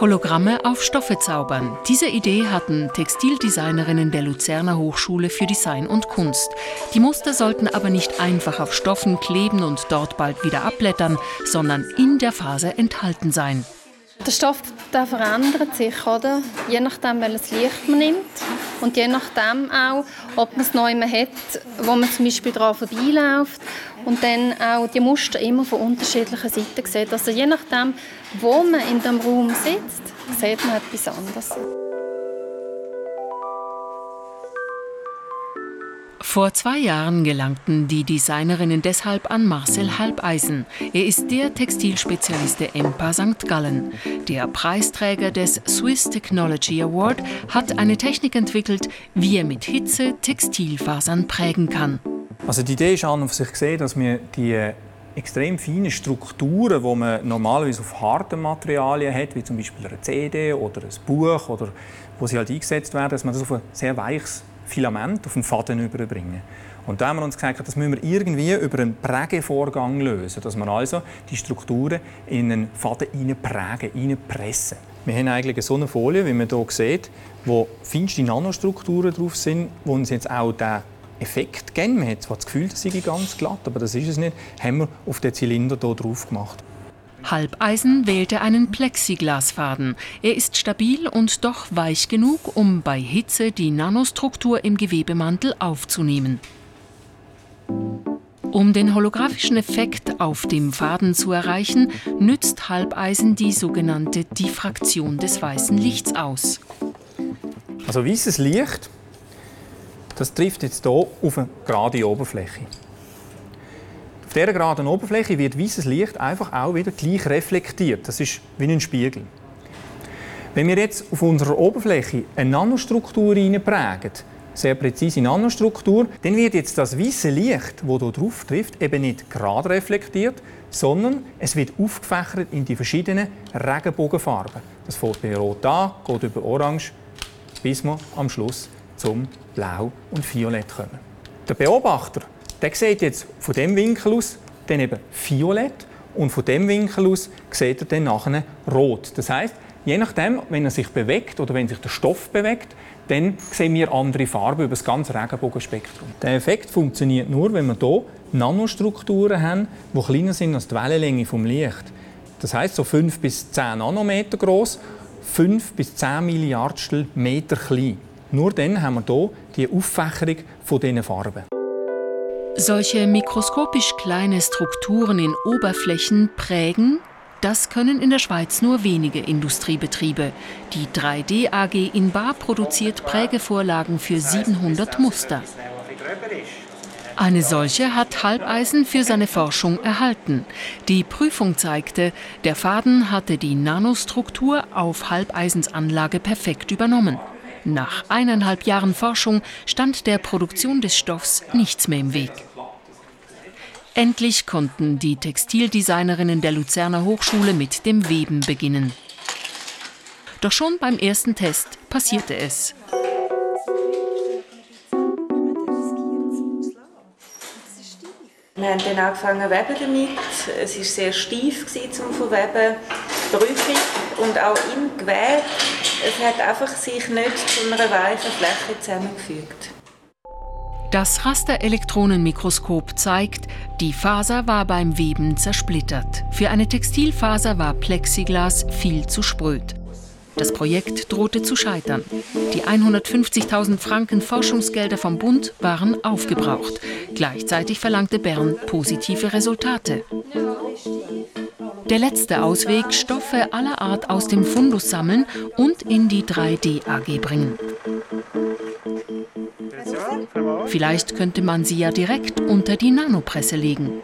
Hologramme auf Stoffe zaubern. Diese Idee hatten Textildesignerinnen der Luzerner Hochschule für Design und Kunst. Die Muster sollten aber nicht einfach auf Stoffen kleben und dort bald wieder abblättern, sondern in der Faser enthalten sein. Der Stoff der verändert sich, oder? je nachdem, welches Licht man nimmt und je nachdem auch, ob man es neu hat, wo man zum Beispiel daran vorbeiläuft und dann auch die Muster immer von unterschiedlichen Seiten sieht. Also je nachdem, wo man in dem Raum sitzt, sieht man etwas anderes. Vor zwei Jahren gelangten die Designerinnen deshalb an Marcel Halbeisen. Er ist der Textilspezialist der EMPA St. Gallen. Der Preisträger des Swiss Technology Award hat eine Technik entwickelt, wie er mit Hitze Textilfasern prägen kann. Also die Idee ist an und sich gesehen, dass wir die extrem feinen Strukturen, die man normalerweise auf harten Materialien hat, wie zum Beispiel eine CD oder ein Buch, oder wo sie halt eingesetzt werden, dass man das auf ein sehr weiches Filament auf den Faden überbringen. Und da haben wir uns gesagt, das müssen wir irgendwie über einen Prägevorgang lösen, dass wir also die Strukturen in einen Faden hineinprägen, hineinpressen. Wir haben eigentlich so eine Folie, wie man hier sieht, wo feinste Nanostrukturen drauf sind, die uns jetzt auch den Effekt geben. Man hat zwar das Gefühl, das sei ganz glatt, aber das ist es nicht. Haben wir auf den Zylinder hier drauf gemacht. Halbeisen wählte einen Plexiglasfaden. Er ist stabil und doch weich genug, um bei Hitze die Nanostruktur im Gewebemantel aufzunehmen. Um den holographischen Effekt auf dem Faden zu erreichen, nützt Halbeisen die sogenannte Diffraktion des weißen Lichts aus. Also weißes Licht, das trifft jetzt hier auf eine gerade Oberfläche dieser geraden Oberfläche wird weißes Licht einfach auch wieder gleich reflektiert. Das ist wie ein Spiegel. Wenn wir jetzt auf unserer Oberfläche eine Nanostruktur prägen, sehr präzise Nanostruktur, dann wird jetzt das weiße Licht, das hier drauf trifft, eben nicht gerade reflektiert, sondern es wird aufgefächert in die verschiedenen Regenbogenfarben. Das fängt bei Rot an, geht über Orange, bis wir am Schluss zum Blau und Violett kommen. Der Beobachter der sieht jetzt von dem Winkel aus dann eben violett und von dem Winkel aus sieht er dann nachher rot. Das heißt, je nachdem, wenn er sich bewegt oder wenn sich der Stoff bewegt, dann sehen wir andere Farben über das ganze Regenbogenspektrum. Der Effekt funktioniert nur, wenn wir hier Nanostrukturen haben, die kleiner sind als die Wellenlänge des Lichts. Das heißt, so 5 bis 10 Nanometer groß, 5 bis 10 Milliardstel Meter klein. Nur dann haben wir hier die Auffächerung von diesen Farben. Solche mikroskopisch kleine Strukturen in Oberflächen prägen, das können in der Schweiz nur wenige Industriebetriebe. Die 3D AG in Bar produziert Prägevorlagen für 700 Muster. Eine solche hat Halbeisen für seine Forschung erhalten. Die Prüfung zeigte, der Faden hatte die Nanostruktur auf Halbeisens Anlage perfekt übernommen. Nach eineinhalb Jahren Forschung stand der Produktion des Stoffs nichts mehr im Weg. Endlich konnten die Textildesignerinnen der Luzerner Hochschule mit dem Weben beginnen. Doch schon beim ersten Test passierte es. Wir haben dann angefangen zu weben damit. Es war sehr steif zum Verweben, brüchig und auch im Gewebe es hat einfach sich nicht zu einer weichen Fläche zusammengefügt. Das Rasterelektronenmikroskop zeigt, die Faser war beim Weben zersplittert. Für eine Textilfaser war Plexiglas viel zu spröd. Das Projekt drohte zu scheitern. Die 150.000 Franken Forschungsgelder vom Bund waren aufgebraucht. Gleichzeitig verlangte Bern positive Resultate. Der letzte Ausweg, Stoffe aller Art aus dem Fundus sammeln und in die 3D AG bringen. Vielleicht könnte man sie ja direkt unter die Nanopresse legen.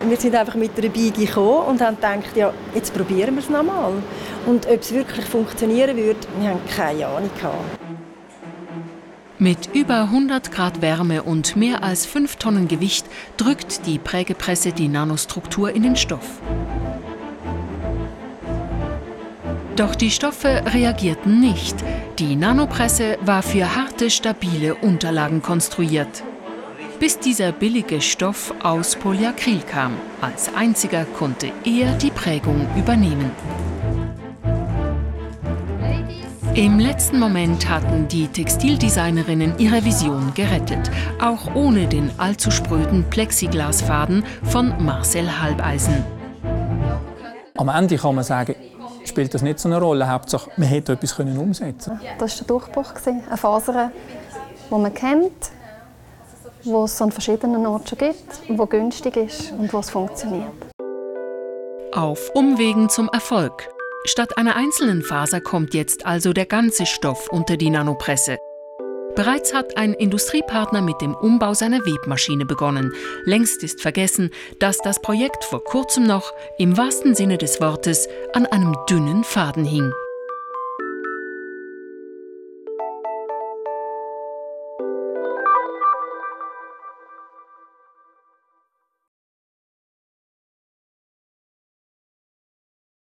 Wir sind einfach mit einer Biege gekommen und haben gedacht, ja, jetzt probieren wir es nochmal. Und ob es wirklich funktionieren würde, wir haben keine Ahnung. Gehabt. Mit über 100 Grad Wärme und mehr als 5 Tonnen Gewicht drückt die Prägepresse die Nanostruktur in den Stoff. Doch die Stoffe reagierten nicht. Die Nanopresse war für harte, stabile Unterlagen konstruiert. Bis dieser billige Stoff aus Polyacryl kam. Als einziger konnte er die Prägung übernehmen. Im letzten Moment hatten die Textildesignerinnen ihre Vision gerettet, auch ohne den allzu spröden Plexiglasfaden von Marcel Halbeisen. Am Ende kann man sagen, spielt das nicht so eine Rolle. Hauptsache, man hätte etwas umsetzen können. Das war der Durchbruch, eine Faser, die man kennt, die es an verschiedenen Orten schon gibt, die günstig ist und es funktioniert. Auf Umwegen zum Erfolg Statt einer einzelnen Faser kommt jetzt also der ganze Stoff unter die Nanopresse. Bereits hat ein Industriepartner mit dem Umbau seiner Webmaschine begonnen. Längst ist vergessen, dass das Projekt vor kurzem noch im wahrsten Sinne des Wortes an einem dünnen Faden hing.